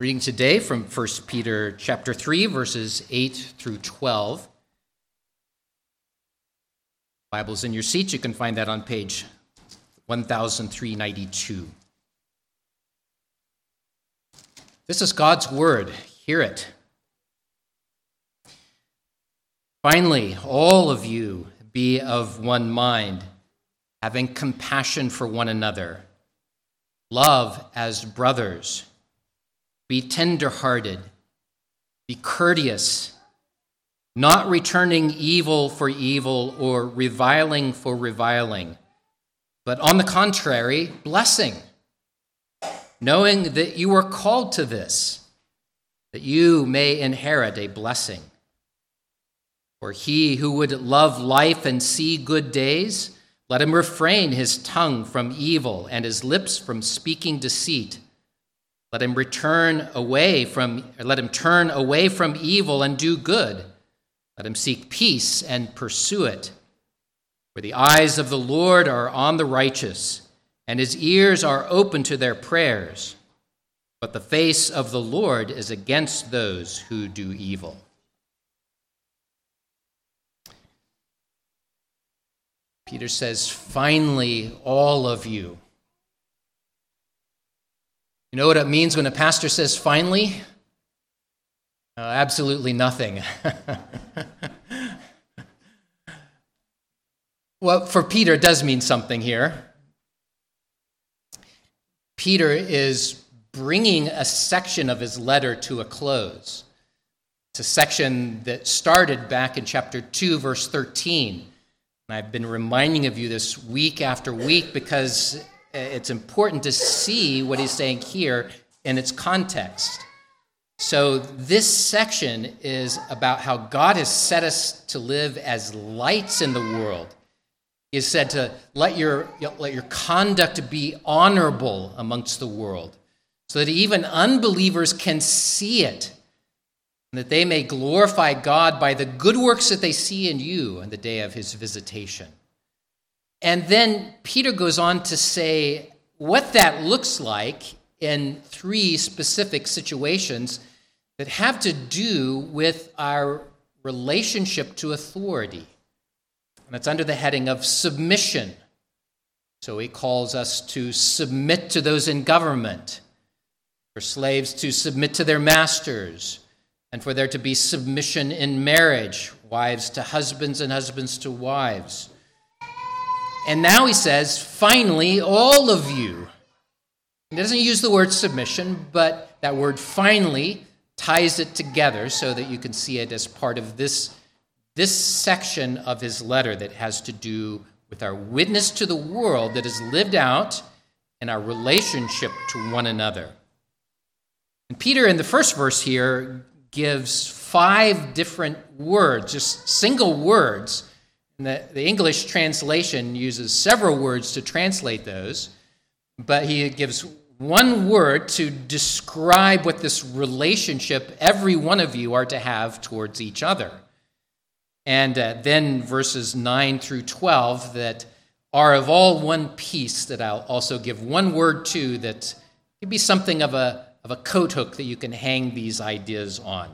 Reading today from 1 Peter chapter 3 verses 8 through 12. Bible's in your seat. You can find that on page 1392. This is God's word. Hear it. Finally, all of you be of one mind, having compassion for one another. Love as brothers be tenderhearted. Be courteous, not returning evil for evil or reviling for reviling, but on the contrary, blessing, knowing that you are called to this, that you may inherit a blessing. For he who would love life and see good days, let him refrain his tongue from evil and his lips from speaking deceit. Let him return away from let him turn away from evil and do good. Let him seek peace and pursue it. For the eyes of the Lord are on the righteous, and his ears are open to their prayers. But the face of the Lord is against those who do evil. Peter says, Finally, all of you you know what it means when a pastor says finally? Uh, absolutely nothing. well, for Peter, it does mean something here. Peter is bringing a section of his letter to a close. It's a section that started back in chapter 2, verse 13. And I've been reminding of you this week after week because Uh, it's important to see what he's saying here in its context. So, this section is about how God has set us to live as lights in the world. He has said to let your, let your conduct be honorable amongst the world, so that even unbelievers can see it, and that they may glorify God by the good works that they see in you on the day of his visitation. And then Peter goes on to say what that looks like in three specific situations that have to do with our relationship to authority. And it's under the heading of submission. So he calls us to submit to those in government, for slaves to submit to their masters, and for there to be submission in marriage, wives to husbands and husbands to wives and now he says, finally, all of you. He doesn't use the word submission, but that word finally ties it together so that you can see it as part of this, this section of his letter that has to do with our witness to the world that is lived out in our relationship to one another. And Peter, in the first verse here, gives five different words, just single words the, the English translation uses several words to translate those, but he gives one word to describe what this relationship every one of you are to have towards each other. And uh, then verses 9 through 12 that are of all one piece that I'll also give one word to that could be something of a, of a coat hook that you can hang these ideas on.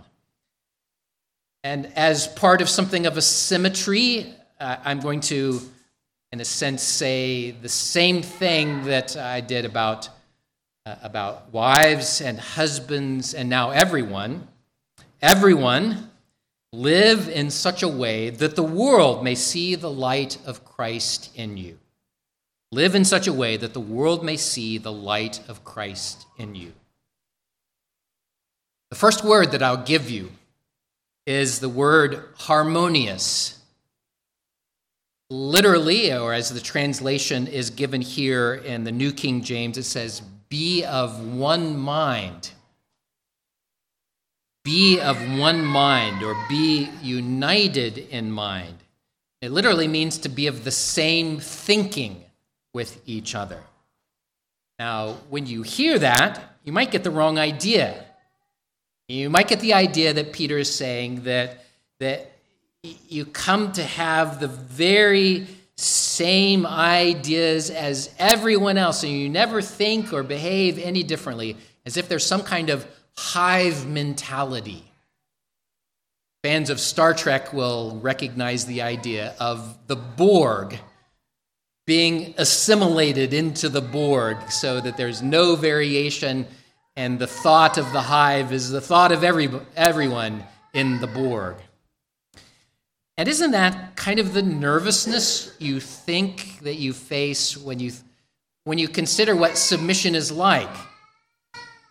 And as part of something of a symmetry, uh, I'm going to, in a sense, say the same thing that I did about, uh, about wives and husbands and now everyone. Everyone live in such a way that the world may see the light of Christ in you. Live in such a way that the world may see the light of Christ in you. The first word that I'll give you is the word harmonious literally, or as the translation is given here in the New King James, it says, be of one mind. Be of one mind, or be united in mind. It literally means to be of the same thinking with each other. Now, when you hear that, you might get the wrong idea. You might get the idea that Peter is saying that, that you come to have the very same ideas as everyone else, and you never think or behave any differently, as if there's some kind of hive mentality. Fans of Star Trek will recognize the idea of the Borg being assimilated into the Borg so that there's no variation, and the thought of the hive is the thought of every, everyone in the Borg. And isn't that kind of the nervousness you think that you face when you, when you consider what submission is like?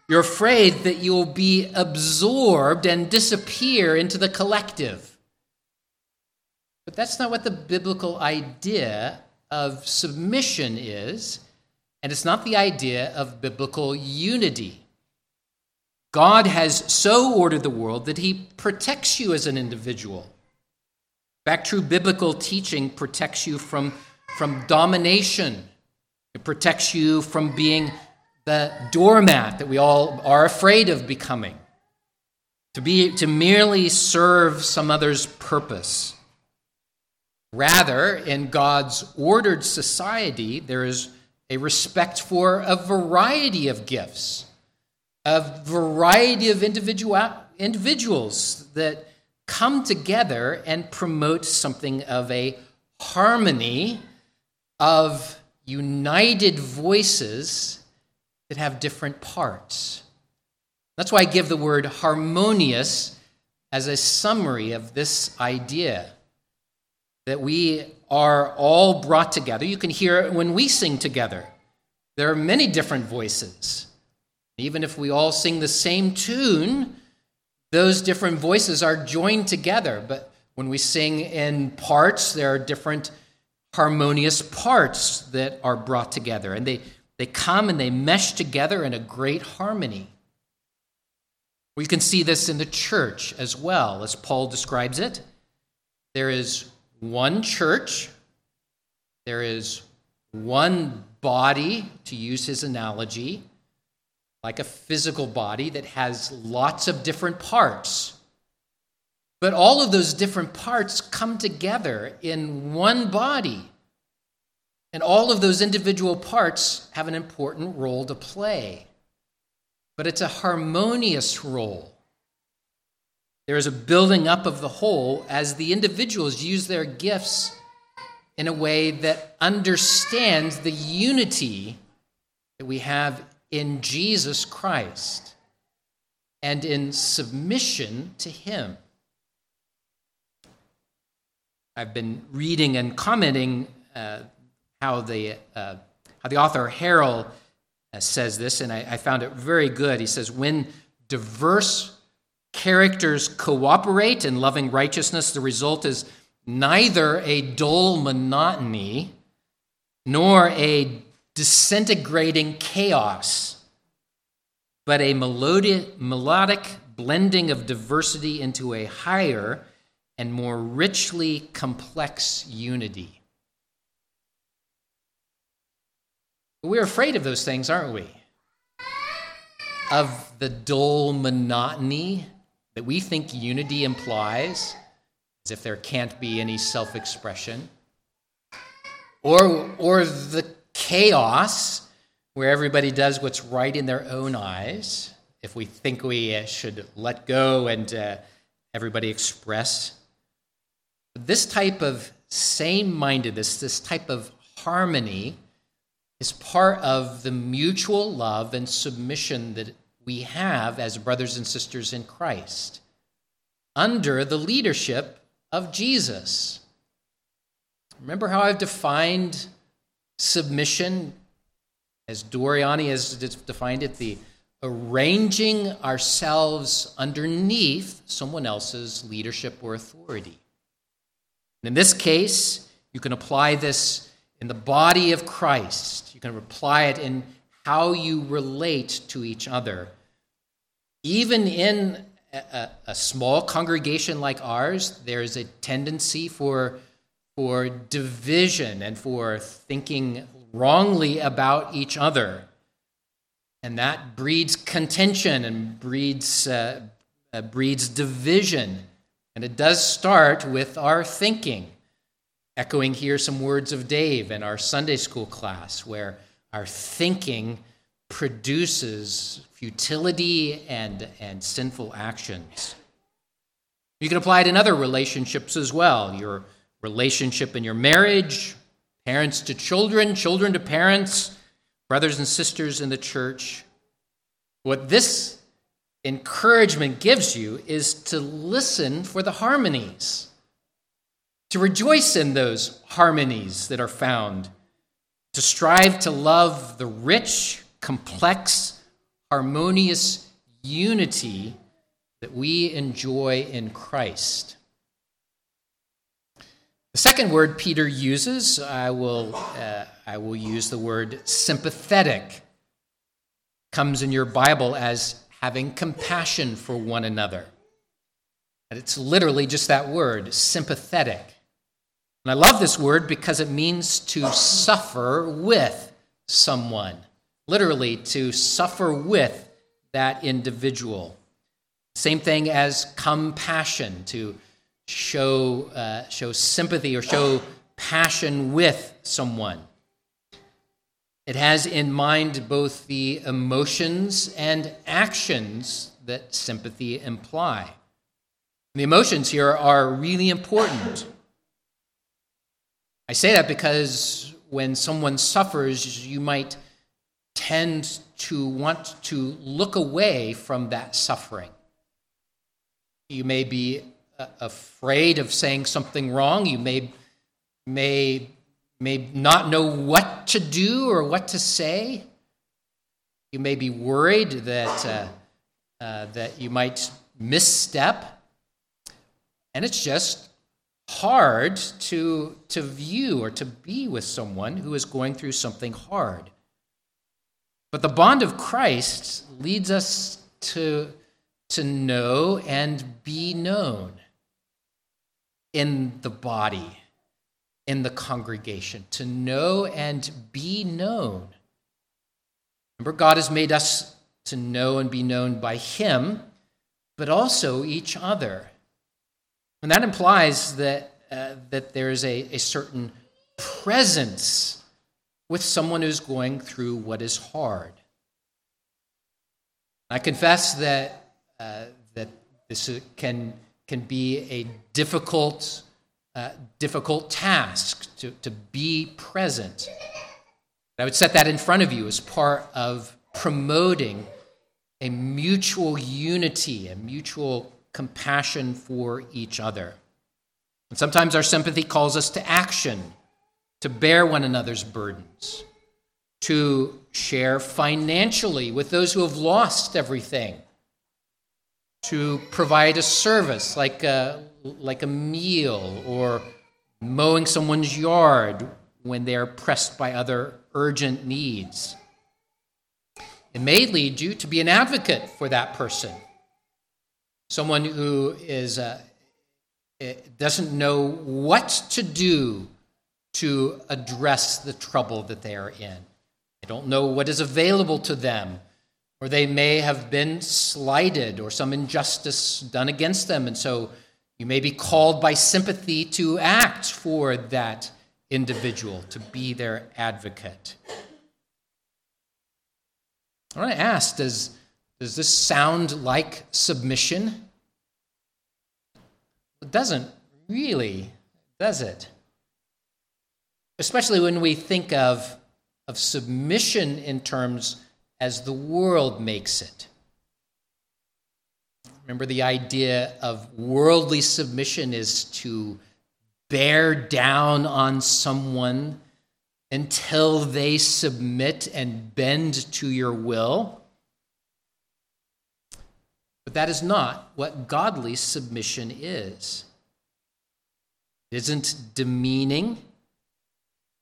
You're afraid that you'll be absorbed and disappear into the collective. But that's not what the biblical idea of submission is, and it's not the idea of biblical unity. God has so ordered the world that he protects you as an individual. Fact, true biblical teaching protects you from, from domination. It protects you from being the doormat that we all are afraid of becoming, to, be, to merely serve some other's purpose. Rather, in God's ordered society, there is a respect for a variety of gifts, a variety of individual, individuals that come together and promote something of a harmony of united voices that have different parts. That's why I give the word harmonious as a summary of this idea that we are all brought together. You can hear it when we sing together. There are many different voices. Even if we all sing the same tune, those different voices are joined together. But when we sing in parts, there are different harmonious parts that are brought together. And they, they come and they mesh together in a great harmony. We can see this in the church as well, as Paul describes it. There is one church, there is one body, to use his analogy, like a physical body that has lots of different parts. But all of those different parts come together in one body. And all of those individual parts have an important role to play. But it's a harmonious role. There is a building up of the whole as the individuals use their gifts in a way that understands the unity that we have in Jesus Christ and in submission to Him. I've been reading and commenting uh, how the, uh, how the author Harrell uh, says this, and I, I found it very good. He says, When diverse characters cooperate in loving righteousness, the result is neither a dull monotony nor a disintegrating chaos, but a melodic, melodic blending of diversity into a higher and more richly complex unity. We're afraid of those things, aren't we? Of the dull monotony that we think unity implies, as if there can't be any self expression, or, or the chaos where everybody does what's right in their own eyes, if we think we uh, should let go and uh, everybody express. This type of same mindedness, this type of harmony, is part of the mutual love and submission that we have as brothers and sisters in Christ under the leadership of Jesus. Remember how I've defined submission as Doriani has defined it the arranging ourselves underneath someone else's leadership or authority. And in this case, you can apply this in the body of Christ. You can apply it in how you relate to each other. Even in a, a, small congregation like ours, there's a tendency for, for division and for thinking wrongly about each other. And that breeds contention and breeds, uh, uh, breeds division. And it does start with our thinking. Echoing here some words of Dave in our Sunday school class, where our thinking produces futility and, and sinful actions. You can apply it in other relationships as well your relationship in your marriage, parents to children, children to parents, brothers and sisters in the church. What this encouragement gives you is to listen for the harmonies, to rejoice in those harmonies that are found, to strive to love the rich, complex, harmonious unity that we enjoy in Christ. The second word Peter uses, I will, uh, I will use the word sympathetic. Comes in your Bible as having compassion for one another. And it's literally just that word, sympathetic. And I love this word because it means to suffer with someone, literally, to suffer with that individual. Same thing as compassion, to show, uh, show sympathy or show passion with someone. It has in mind both the emotions and actions that sympathy imply. The emotions here are really important. I say that because when someone suffers, you might tend to want to look away from that suffering. You may be afraid of saying something wrong. You may, may, may not know what to do or what to say. You may be worried that, uh, uh, that you might misstep. And it's just hard to, to view or to be with someone who is going through something hard. But the bond of Christ leads us to to know and be known in the body, in the congregation, to know and be known. Remember, God has made us to know and be known by Him, but also each other. And that implies that, uh, that there is a, a certain presence with someone who's going through what is hard. I confess that uh, that this can, can be a difficult, uh, difficult task to, to be present. I would set that in front of you as part of promoting a mutual unity, a mutual compassion for each other. And sometimes our sympathy calls us to action, to bear one another's burdens, to share financially with those who have lost everything, to provide a service like a, like a meal or mowing someone's yard when they are pressed by other urgent needs. It may lead you to be an advocate for that person, someone who is, uh, doesn't know what to do to address the trouble that they are in. They don't know what is available to them or they may have been slighted or some injustice done against them. And so you may be called by sympathy to act for that individual, to be their advocate. I want to ask does, does this sound like submission? It doesn't really, does it? Especially when we think of, of submission in terms as the world makes it. Remember, the idea of worldly submission is to bear down on someone until they submit and bend to your will. But that is not what godly submission is. It isn't demeaning,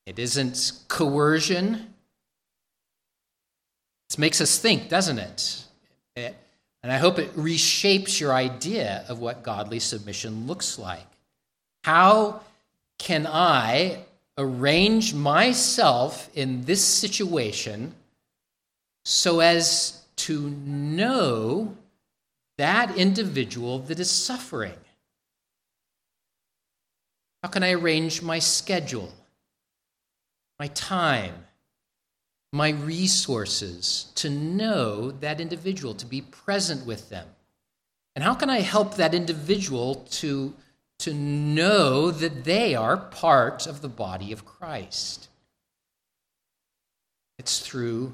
it isn't coercion, makes us think, doesn't it? it? And I hope it reshapes your idea of what godly submission looks like. How can I arrange myself in this situation so as to know that individual that is suffering? How can I arrange my schedule, my time, my resources to know that individual, to be present with them? And how can I help that individual to, to know that they are part of the body of Christ? It's through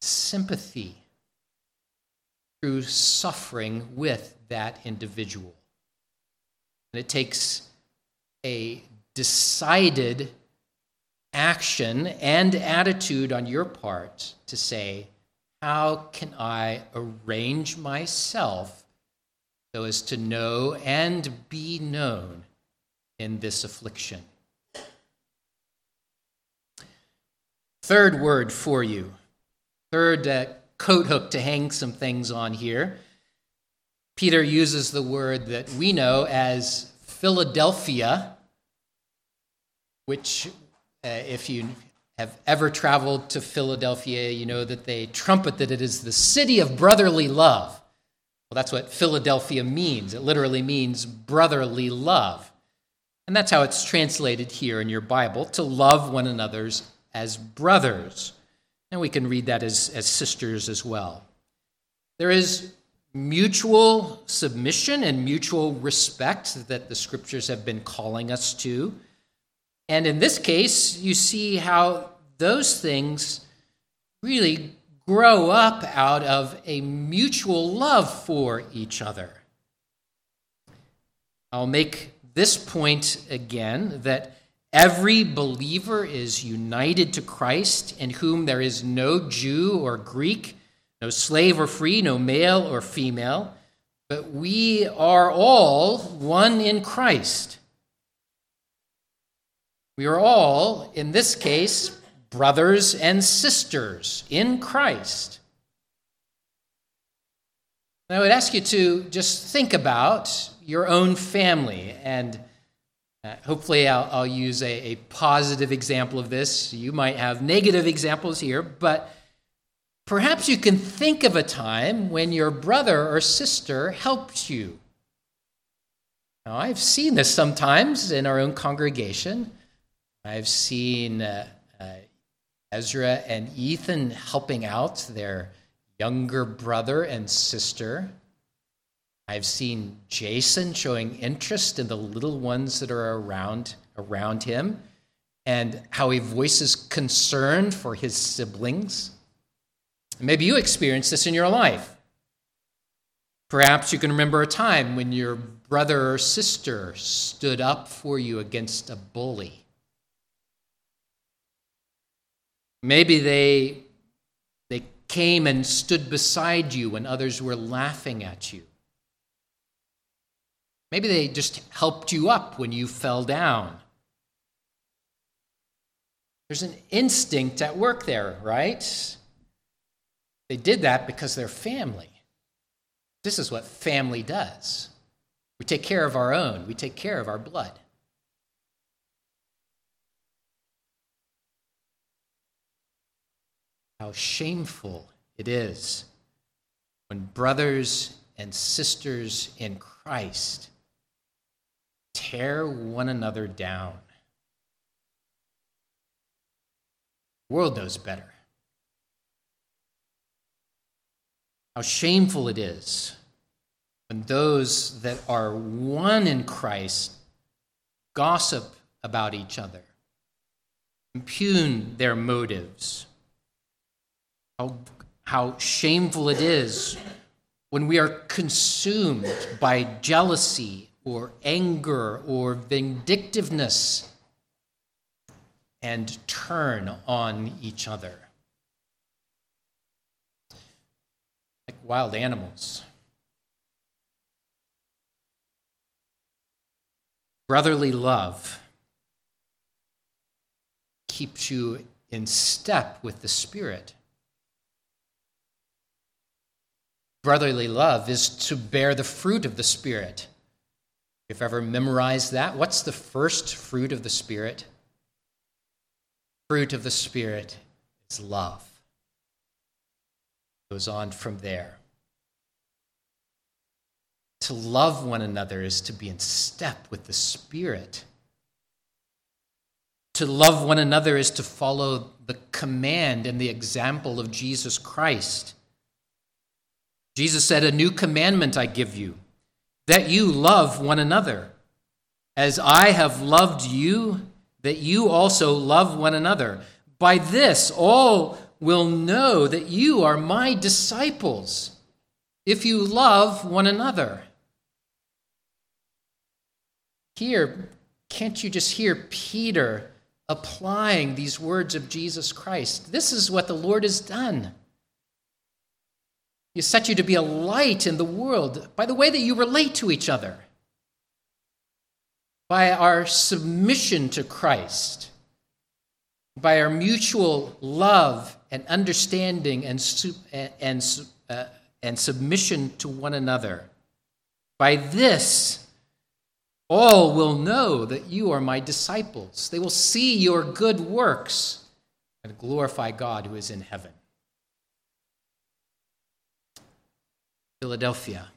sympathy, through suffering with that individual. And it takes a decided action and attitude on your part to say, How can I arrange myself so as to know and be known in this affliction? Third word for you, third uh, coat hook to hang some things on here. Peter uses the word that we know as Philadelphia, which, uh, if you have ever traveled to Philadelphia, you know that they trumpet that it is the city of brotherly love. Well, that's what Philadelphia means. It literally means brotherly love. And that's how it's translated here in your Bible to love one another's as brothers. And we can read that as, as sisters as well. There is mutual submission and mutual respect that the scriptures have been calling us to. And in this case, you see how those things really grow up out of a mutual love for each other. I'll make this point again that Every believer is united to Christ, in whom there is no Jew or Greek, no slave or free, no male or female, but we are all one in Christ. We are all, in this case, brothers and sisters in Christ. And I would ask you to just think about your own family and uh, hopefully, I'll, I'll use a, a positive example of this. You might have negative examples here, but perhaps you can think of a time when your brother or sister helped you. Now, I've seen this sometimes in our own congregation. I've seen uh, uh, Ezra and Ethan helping out their younger brother and sister. I've seen Jason showing interest in the little ones that are around, around him and how he voices concern for his siblings. Maybe you experienced this in your life. Perhaps you can remember a time when your brother or sister stood up for you against a bully. Maybe they, they came and stood beside you when others were laughing at you. Maybe they just helped you up when you fell down. There's an instinct at work there, right? They did that because they're family. This is what family does. We take care of our own, we take care of our blood. How shameful it is when brothers and sisters in Christ tear one another down. The world knows better. How shameful it is when those that are one in Christ gossip about each other, impugn their motives. How, how shameful it is when we are consumed by jealousy or anger or vindictiveness and turn on each other. Like wild animals. Brotherly love keeps you in step with the Spirit. Brotherly love is to bear the fruit of the Spirit you've ever memorized that, what's the first fruit of the Spirit? Fruit of the Spirit is love. It goes on from there. To love one another is to be in step with the Spirit. To love one another is to follow the command and the example of Jesus Christ. Jesus said, A new commandment I give you, that you love one another. As I have loved you, that you also love one another. By this, all will know that you are my disciples, if you love one another. Here, can't you just hear Peter applying these words of Jesus Christ? This is what the Lord has done. He set you to be a light in the world by the way that you relate to each other, by our submission to Christ, by our mutual love and understanding and, and, uh, and submission to one another. By this, all will know that you are my disciples. They will see your good works and glorify God who is in heaven. Philadelphia.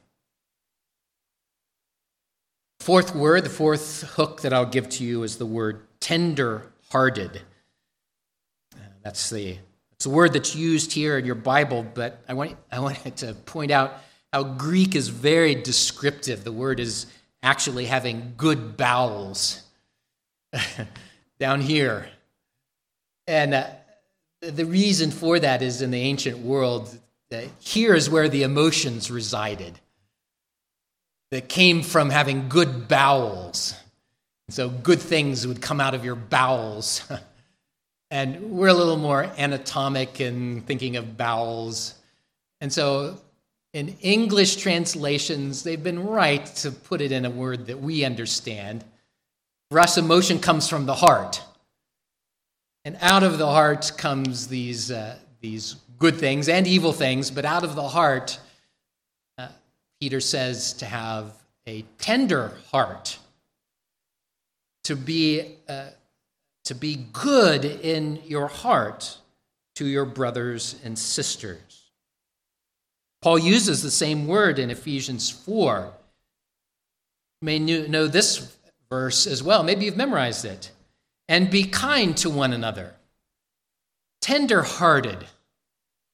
Fourth word, the fourth hook that I'll give to you is the word tender hearted. That's the, that's the word that's used here in your Bible, but I want, I want to point out how Greek is very descriptive. The word is actually having good bowels down here. And uh, the reason for that is in the ancient world, uh, here is where the emotions resided that came from having good bowels. So good things would come out of your bowels. and we're a little more anatomic in thinking of bowels. And so in English translations, they've been right to put it in a word that we understand. For us, emotion comes from the heart. And out of the heart comes these, uh, these good things and evil things, but out of the heart, uh, Peter says to have a tender heart, to be, uh, to be good in your heart to your brothers and sisters. Paul uses the same word in Ephesians 4. You may know this verse as well. Maybe you've memorized it. And be kind to one another, tender hearted,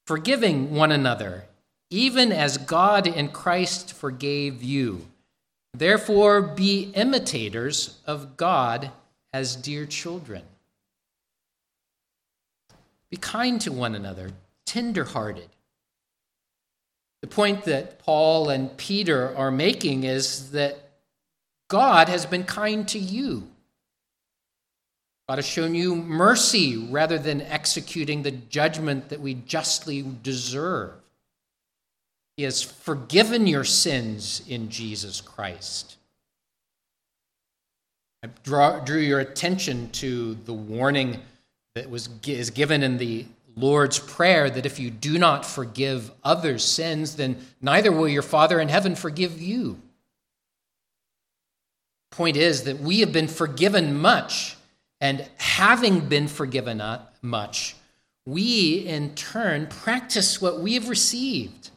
forgiving one another, even as God in Christ forgave you. Therefore, be imitators of God as dear children. Be kind to one another, tender hearted the point that Paul and Peter are making is that God has been kind to you. God has shown you mercy rather than executing the judgment that we justly deserve. He has forgiven your sins in Jesus Christ. I draw, drew your attention to the warning that was, is given in the Lord's Prayer that if you do not forgive others' sins, then neither will your Father in heaven forgive you. Point is that we have been forgiven much, and having been forgiven much, we in turn practice what we have received.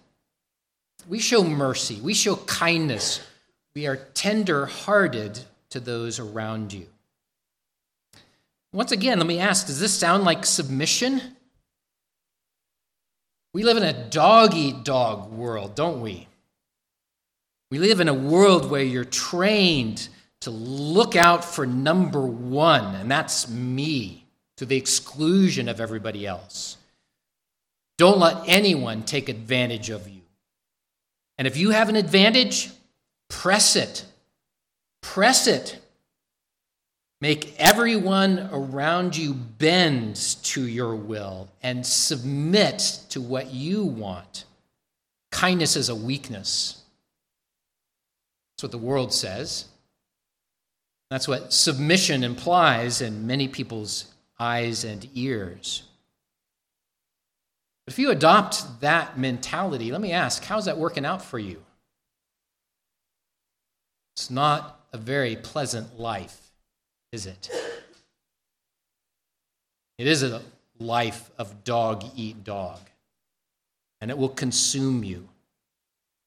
We show mercy, we show kindness, we are tender hearted to those around you. Once again, let me ask does this sound like submission? We live in a dog eat dog world, don't we? We live in a world where you're trained to look out for number one, and that's me, to the exclusion of everybody else. Don't let anyone take advantage of you. And if you have an advantage, press it. Press it. Make everyone around you bend to your will and submit to what you want. Kindness is a weakness. That's what the world says. That's what submission implies in many people's eyes and ears. If you adopt that mentality, let me ask, how's that working out for you? It's not a very pleasant life is it? It is a life of dog eat dog, and it will consume you.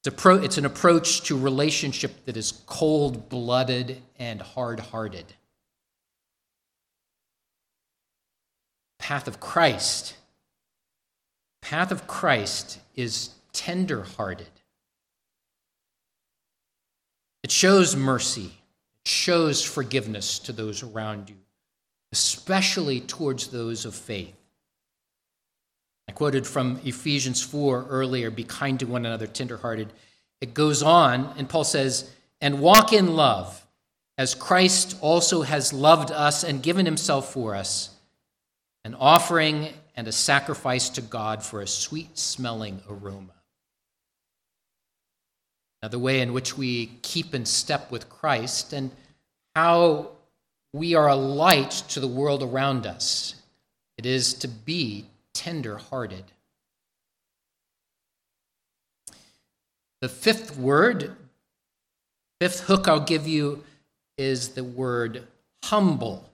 It's, an approach to relationship that is cold blooded and hard hearted. path of Christ. Path of Christ is tender-hearted. It shows mercy. It shows forgiveness to those around you, especially towards those of faith. I quoted from Ephesians 4 earlier be kind to one another, tenderhearted. It goes on, and Paul says, and walk in love, as Christ also has loved us and given himself for us, an offering and a sacrifice to God for a sweet smelling aroma. Now, the way in which we keep in step with Christ and how we are a light to the world around us. It is to be tender hearted. The fifth word, fifth hook I'll give you is the word humble.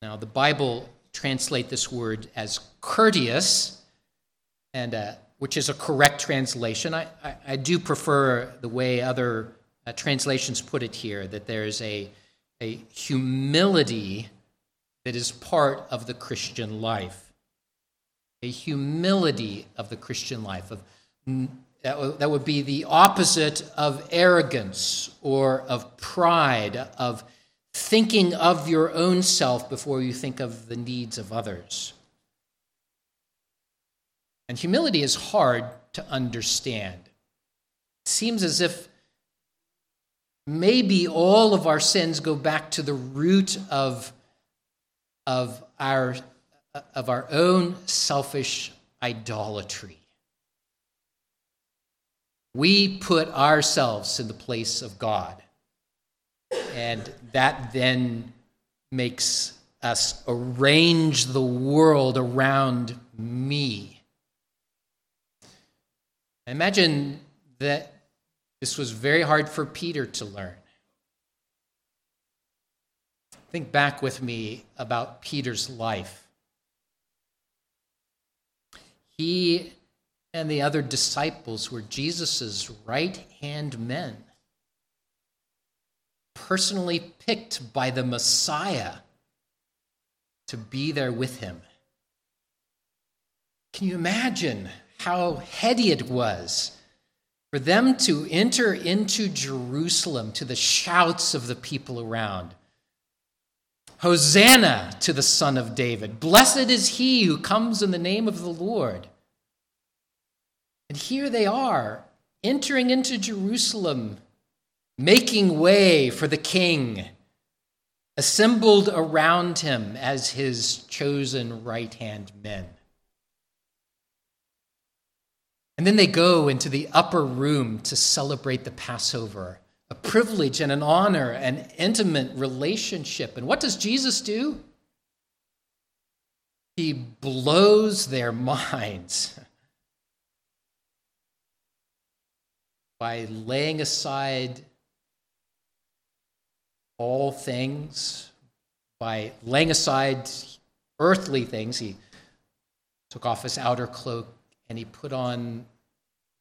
Now, the Bible translate this word as courteous, and uh, which is a correct translation. I, I, I do prefer the way other uh, translations put it here that there's a, a humility that is part of the Christian life a humility of the Christian life. Of, mm, that, that would be the opposite of arrogance or of pride, of thinking of your own self before you think of the needs of others. And humility is hard to understand. It seems as if maybe all of our sins go back to the root of, of our of our own selfish idolatry. We put ourselves in the place of God, and that then makes us arrange the world around me. Imagine that this was very hard for Peter to learn. Think back with me about Peter's life. He and the other disciples were Jesus' right hand men, personally picked by the Messiah to be there with him. Can you imagine how heady it was for them to enter into Jerusalem to the shouts of the people around? Hosanna to the Son of David. Blessed is he who comes in the name of the Lord. And here they are, entering into Jerusalem, making way for the king, assembled around him as his chosen right hand men. And then they go into the upper room to celebrate the Passover, a privilege and an honor, an intimate relationship. And what does Jesus do? He blows their minds. by laying aside all things, by laying aside earthly things. He took off his outer cloak and he put on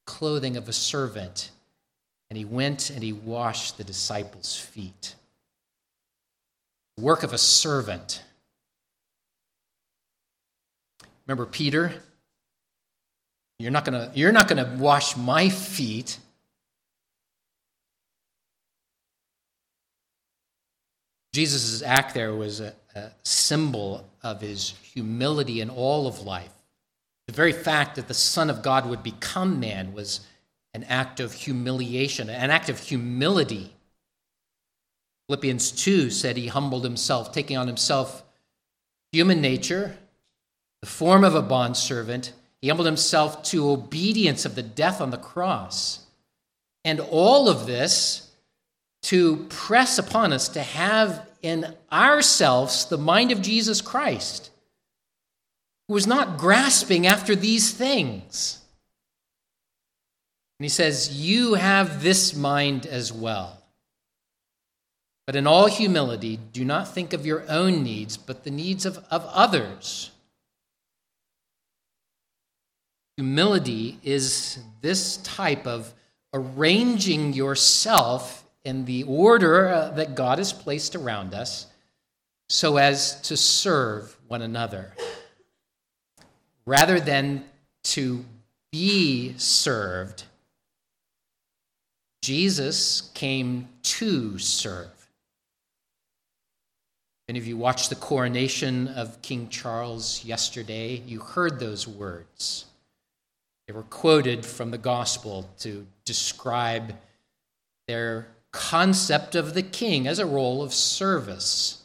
clothing of a servant and he went and he washed the disciples' feet. The work of a servant. Remember Peter? You're not to you're not to wash my feet. Jesus' act there was a, a symbol of his humility in all of life. The very fact that the Son of God would become man was an act of humiliation, an act of humility. Philippians 2 said he humbled himself, taking on himself human nature, the form of a bondservant. He humbled himself to obedience of the death on the cross. And all of this to press upon us to have in ourselves the mind of Jesus Christ, who was not grasping after these things. And he says, You have this mind as well. But in all humility, do not think of your own needs, but the needs of, of others. Humility is this type of arranging yourself in the order uh, that God has placed around us so as to serve one another, rather than to be served. Jesus came to serve. Any of you watched the coronation of King Charles yesterday? You heard those words. They were quoted from the gospel to describe their concept of the king as a role of service,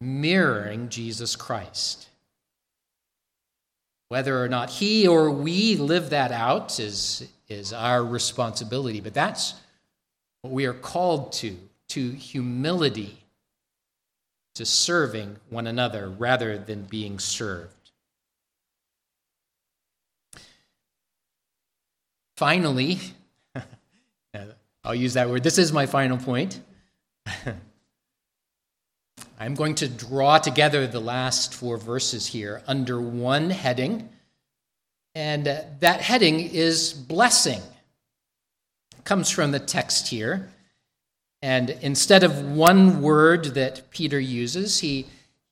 mirroring Jesus Christ. Whether or not he or we live that out is, is our responsibility, but that's what we are called to to humility, to serving one another rather than being served. Finally, I'll use that word. This is my final point. I'm going to draw together the last four verses here under one heading, and uh, that heading is blessing. It comes from the text here. And instead of one word that Peter uses, he,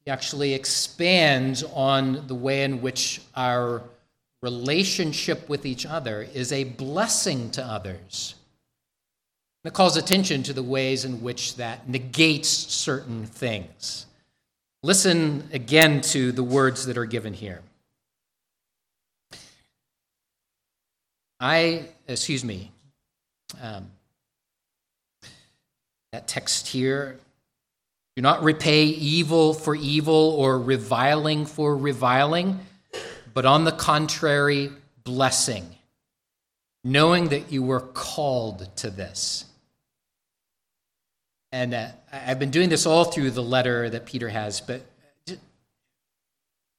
he actually expands on the way in which our relationship with each other is a blessing to others. It calls attention to the ways in which that negates certain things. Listen again to the words that are given here. I, excuse me, um, that text here do not repay evil for evil or reviling for reviling, but on the contrary, blessing, knowing that you were called to this. And uh, I've been doing this all through the letter that Peter has, but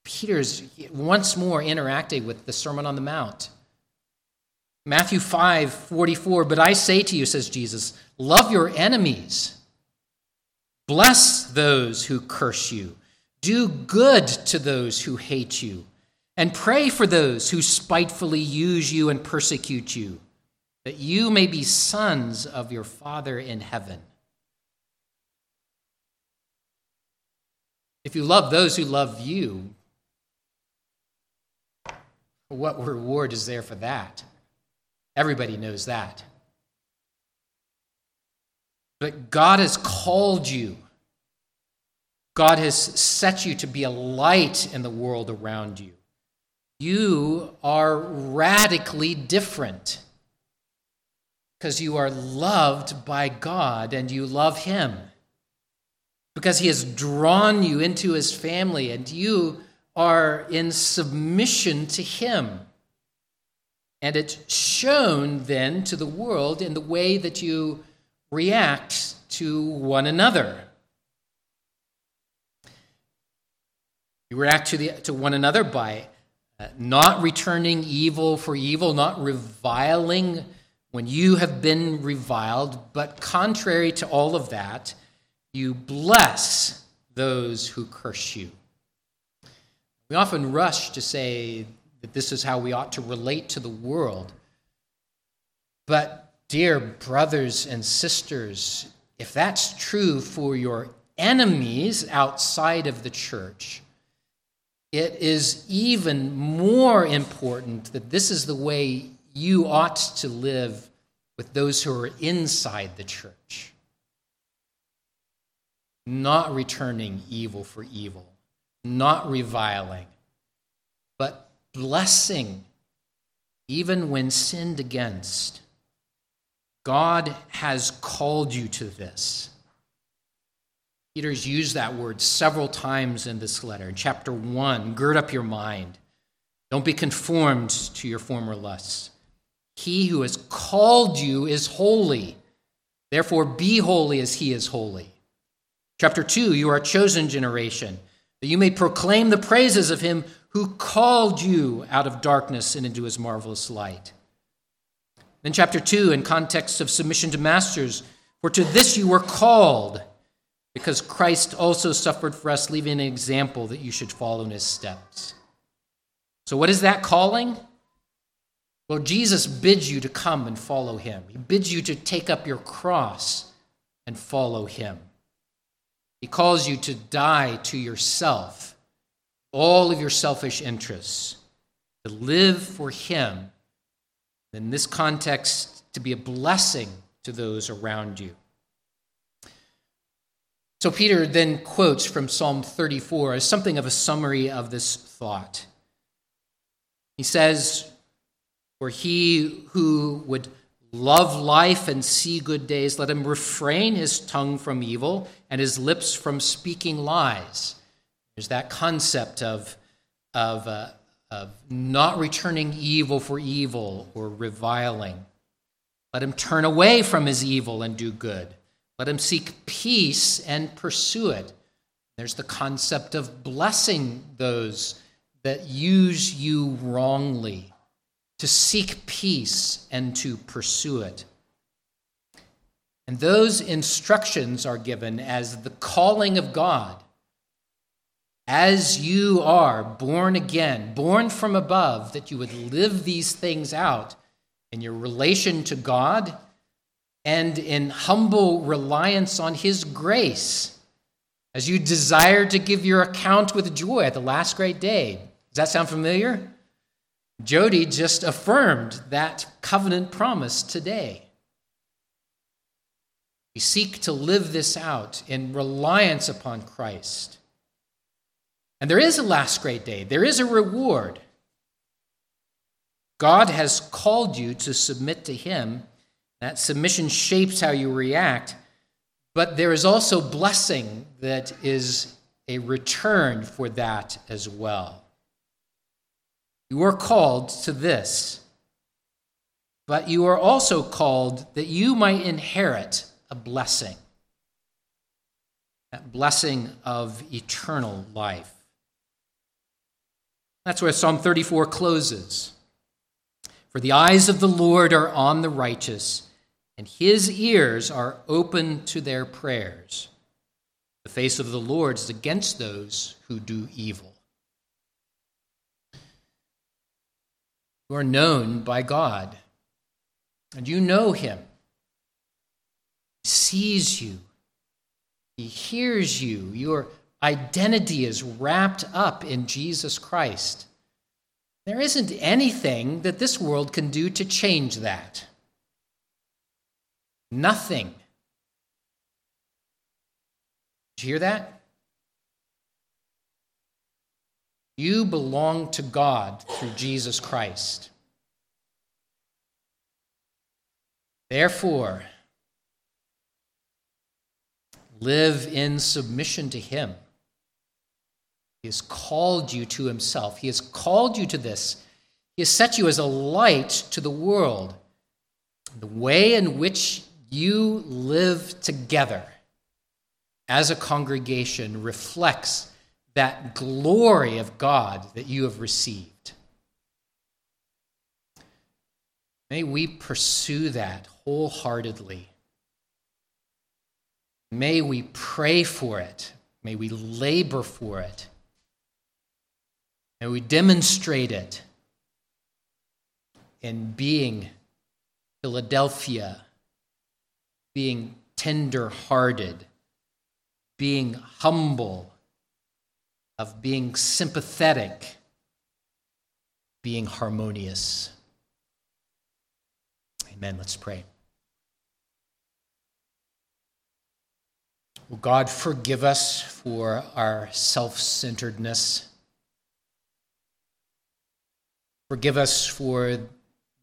Peter's once more interacting with the Sermon on the Mount. Matthew 5 44, but I say to you, says Jesus, love your enemies, bless those who curse you, do good to those who hate you, and pray for those who spitefully use you and persecute you, that you may be sons of your Father in heaven. If you love those who love you, what reward is there for that? Everybody knows that. But God has called you. God has set you to be a light in the world around you. You are radically different because you are loved by God and you love Him because he has drawn you into his family and you are in submission to him. And it's shown then to the world in the way that you react to one another. You react to, the, to one another by uh, not returning evil for evil, not reviling when you have been reviled, but contrary to all of that, you bless those who curse you. We often rush to say that this is how we ought to relate to the world. But, dear brothers and sisters, if that's true for your enemies outside of the church, it is even more important that this is the way you ought to live with those who are inside the church. Not returning evil for evil, not reviling, blessing, even when sinned against. God has called you to this. Peter's used that word several times in this letter. In chapter 1, gird up your mind. Don't be conformed to your former lusts. He who has called you is holy. Therefore, be holy as he is holy. Chapter 2 You are a chosen generation, that you may proclaim the praises of him who called you out of darkness and into his marvelous light. Then, chapter 2, in context of submission to masters, for to this you were called, because Christ also suffered for us, leaving an example that you should follow in his steps. So, what is that calling? Well, Jesus bids you to come and follow him. He bids you to take up your cross and follow him. He calls you to die to yourself, all of your selfish interests, to live for Him. In this context, to be a blessing to those around you. So Peter then quotes from Psalm 34 as something of a summary of this thought. He says, For he who would love life and see good days, let him refrain his tongue from evil and his lips from speaking lies. There's that concept of, of, uh, of not returning evil for evil or reviling. Let him turn away from his evil and do good. Let him seek peace and pursue it. There's the concept of blessing those that use you wrongly, to seek peace and to pursue it. And those instructions are given as the calling of God. As you are born again, born from above, that you would live these things out in your relation to God and in humble reliance on His grace as you desire to give your account with joy at the last great day. Does that sound familiar? Jody just affirmed that covenant promise today. We seek to live this out in reliance upon Christ. And there is a last great day, there is a reward. God has called you to submit to Him that submission shapes how you react, but there is also blessing that is a return for that as well. You are called to this, but you are also called that you might inherit a blessing that blessing of eternal life. That's where Psalm 34 closes. For the eyes of the Lord are on the righteous and his ears are open to their prayers. The face of the Lord is against those who do evil. You are known by God, and you know him. He sees you, he hears you. Your identity is wrapped up in Jesus Christ. There isn't anything that this world can do to change that. Nothing. Did you hear that? You belong to God through Jesus Christ. Therefore, live in submission to Him. He has called you to Himself, He has called you to this. He has set you as a light to the world. The way in which you live together as a congregation reflects that glory of God that you have received. May we pursue that wholeheartedly. May we pray for it. May we labor for it. May we demonstrate it in being Philadelphia being tender hearted, being humble, of being sympathetic, being harmonious. Amen. Let's pray. Will God forgive us for our self centeredness? Forgive us for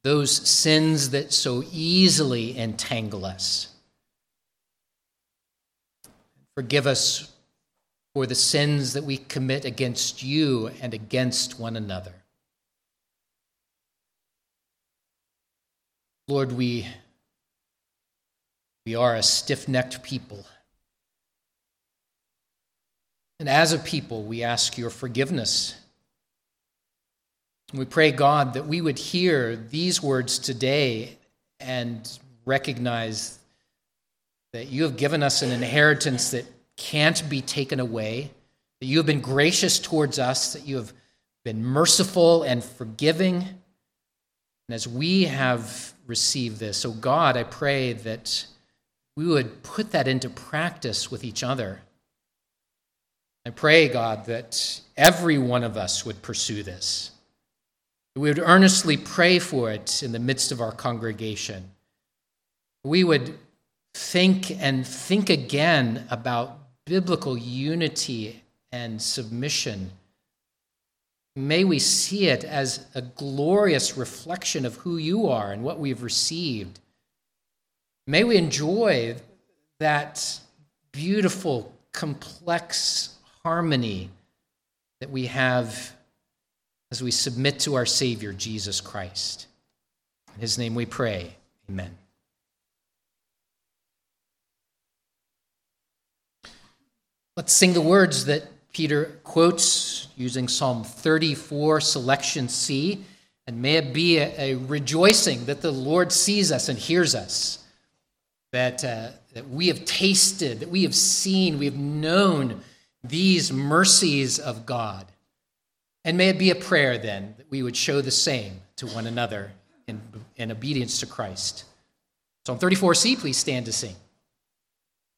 those sins that so easily entangle us. Forgive us for the sins that we commit against you and against one another. Lord, we, we are a stiff necked people. And as a people, we ask your forgiveness. We pray, God, that we would hear these words today and recognize that you have given us an inheritance that can't be taken away, that you have been gracious towards us, that you have been merciful and forgiving. And as we have received this, oh God, I pray that we would put that into practice with each other, I pray, God, that every one of us would pursue this. We would earnestly pray for it in the midst of our congregation. We would think and think again about biblical unity and submission. May we see it as a glorious reflection of who you are and what we've received. May we enjoy that beautiful, complex harmony that we have as we submit to our Savior, Jesus Christ. In his name we pray. Amen. Let's sing the words that Peter quotes using Psalm 34, selection C. And may it be a, a rejoicing that the Lord sees us and hears us, that, uh, that we have tasted, that we have seen, we have known these mercies of God. And may it be a prayer then that we would show the same to one another in, in obedience to Christ. Psalm 34c, please stand to sing.